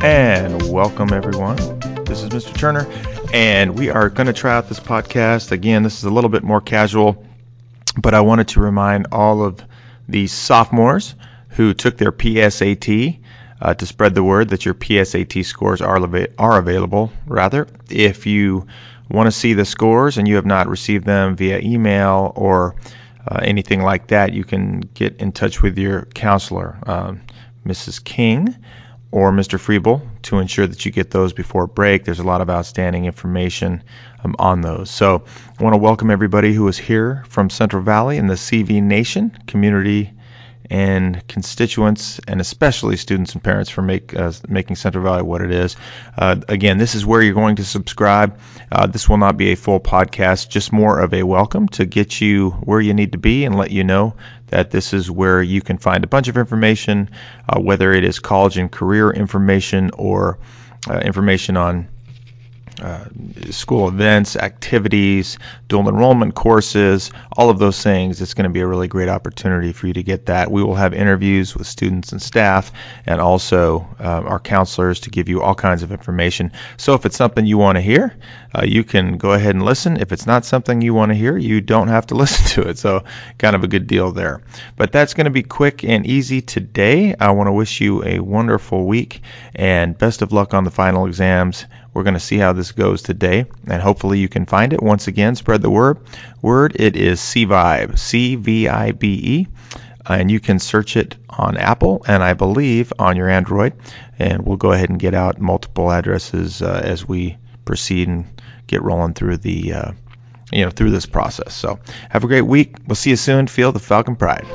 And welcome, everyone. This is Mr. Turner, and we are going to try out this podcast. Again, this is a little bit more casual, but I wanted to remind all of the sophomores who took their PSAT uh, to spread the word that your PSAT scores are, are available. Rather, if you want to see the scores and you have not received them via email or uh, anything like that, you can get in touch with your counselor, um, Mrs. King or Mr. Freeble, to ensure that you get those before break. There's a lot of outstanding information um, on those. So I want to welcome everybody who is here from Central Valley and the CV Nation community and constituents, and especially students and parents for make, uh, making Central Valley what it is. Uh, again, this is where you're going to subscribe. Uh, this will not be a full podcast, just more of a welcome to get you where you need to be and let you know that this is where you can find a bunch of information, uh, whether it is college and career information or uh, information on uh, school events, activities, dual enrollment courses, all of those things. It's going to be a really great opportunity for you to get that. We will have interviews with students and staff and also uh, our counselors to give you all kinds of information. So if it's something you want to hear, uh, you can go ahead and listen. If it's not something you want to hear, you don't have to listen to it. So kind of a good deal there. But that's going to be quick and easy today. I want to wish you a wonderful week and best of luck on the final exams. We're going to see how this goes today, and hopefully you can find it. Once again, spread the word. Word it is C-Vibe, C-V-I-B-E, and you can search it on Apple and I believe on your Android. And we'll go ahead and get out multiple addresses uh, as we proceed and get rolling through the uh, you know through this process. So have a great week. We'll see you soon. Feel the Falcon Pride.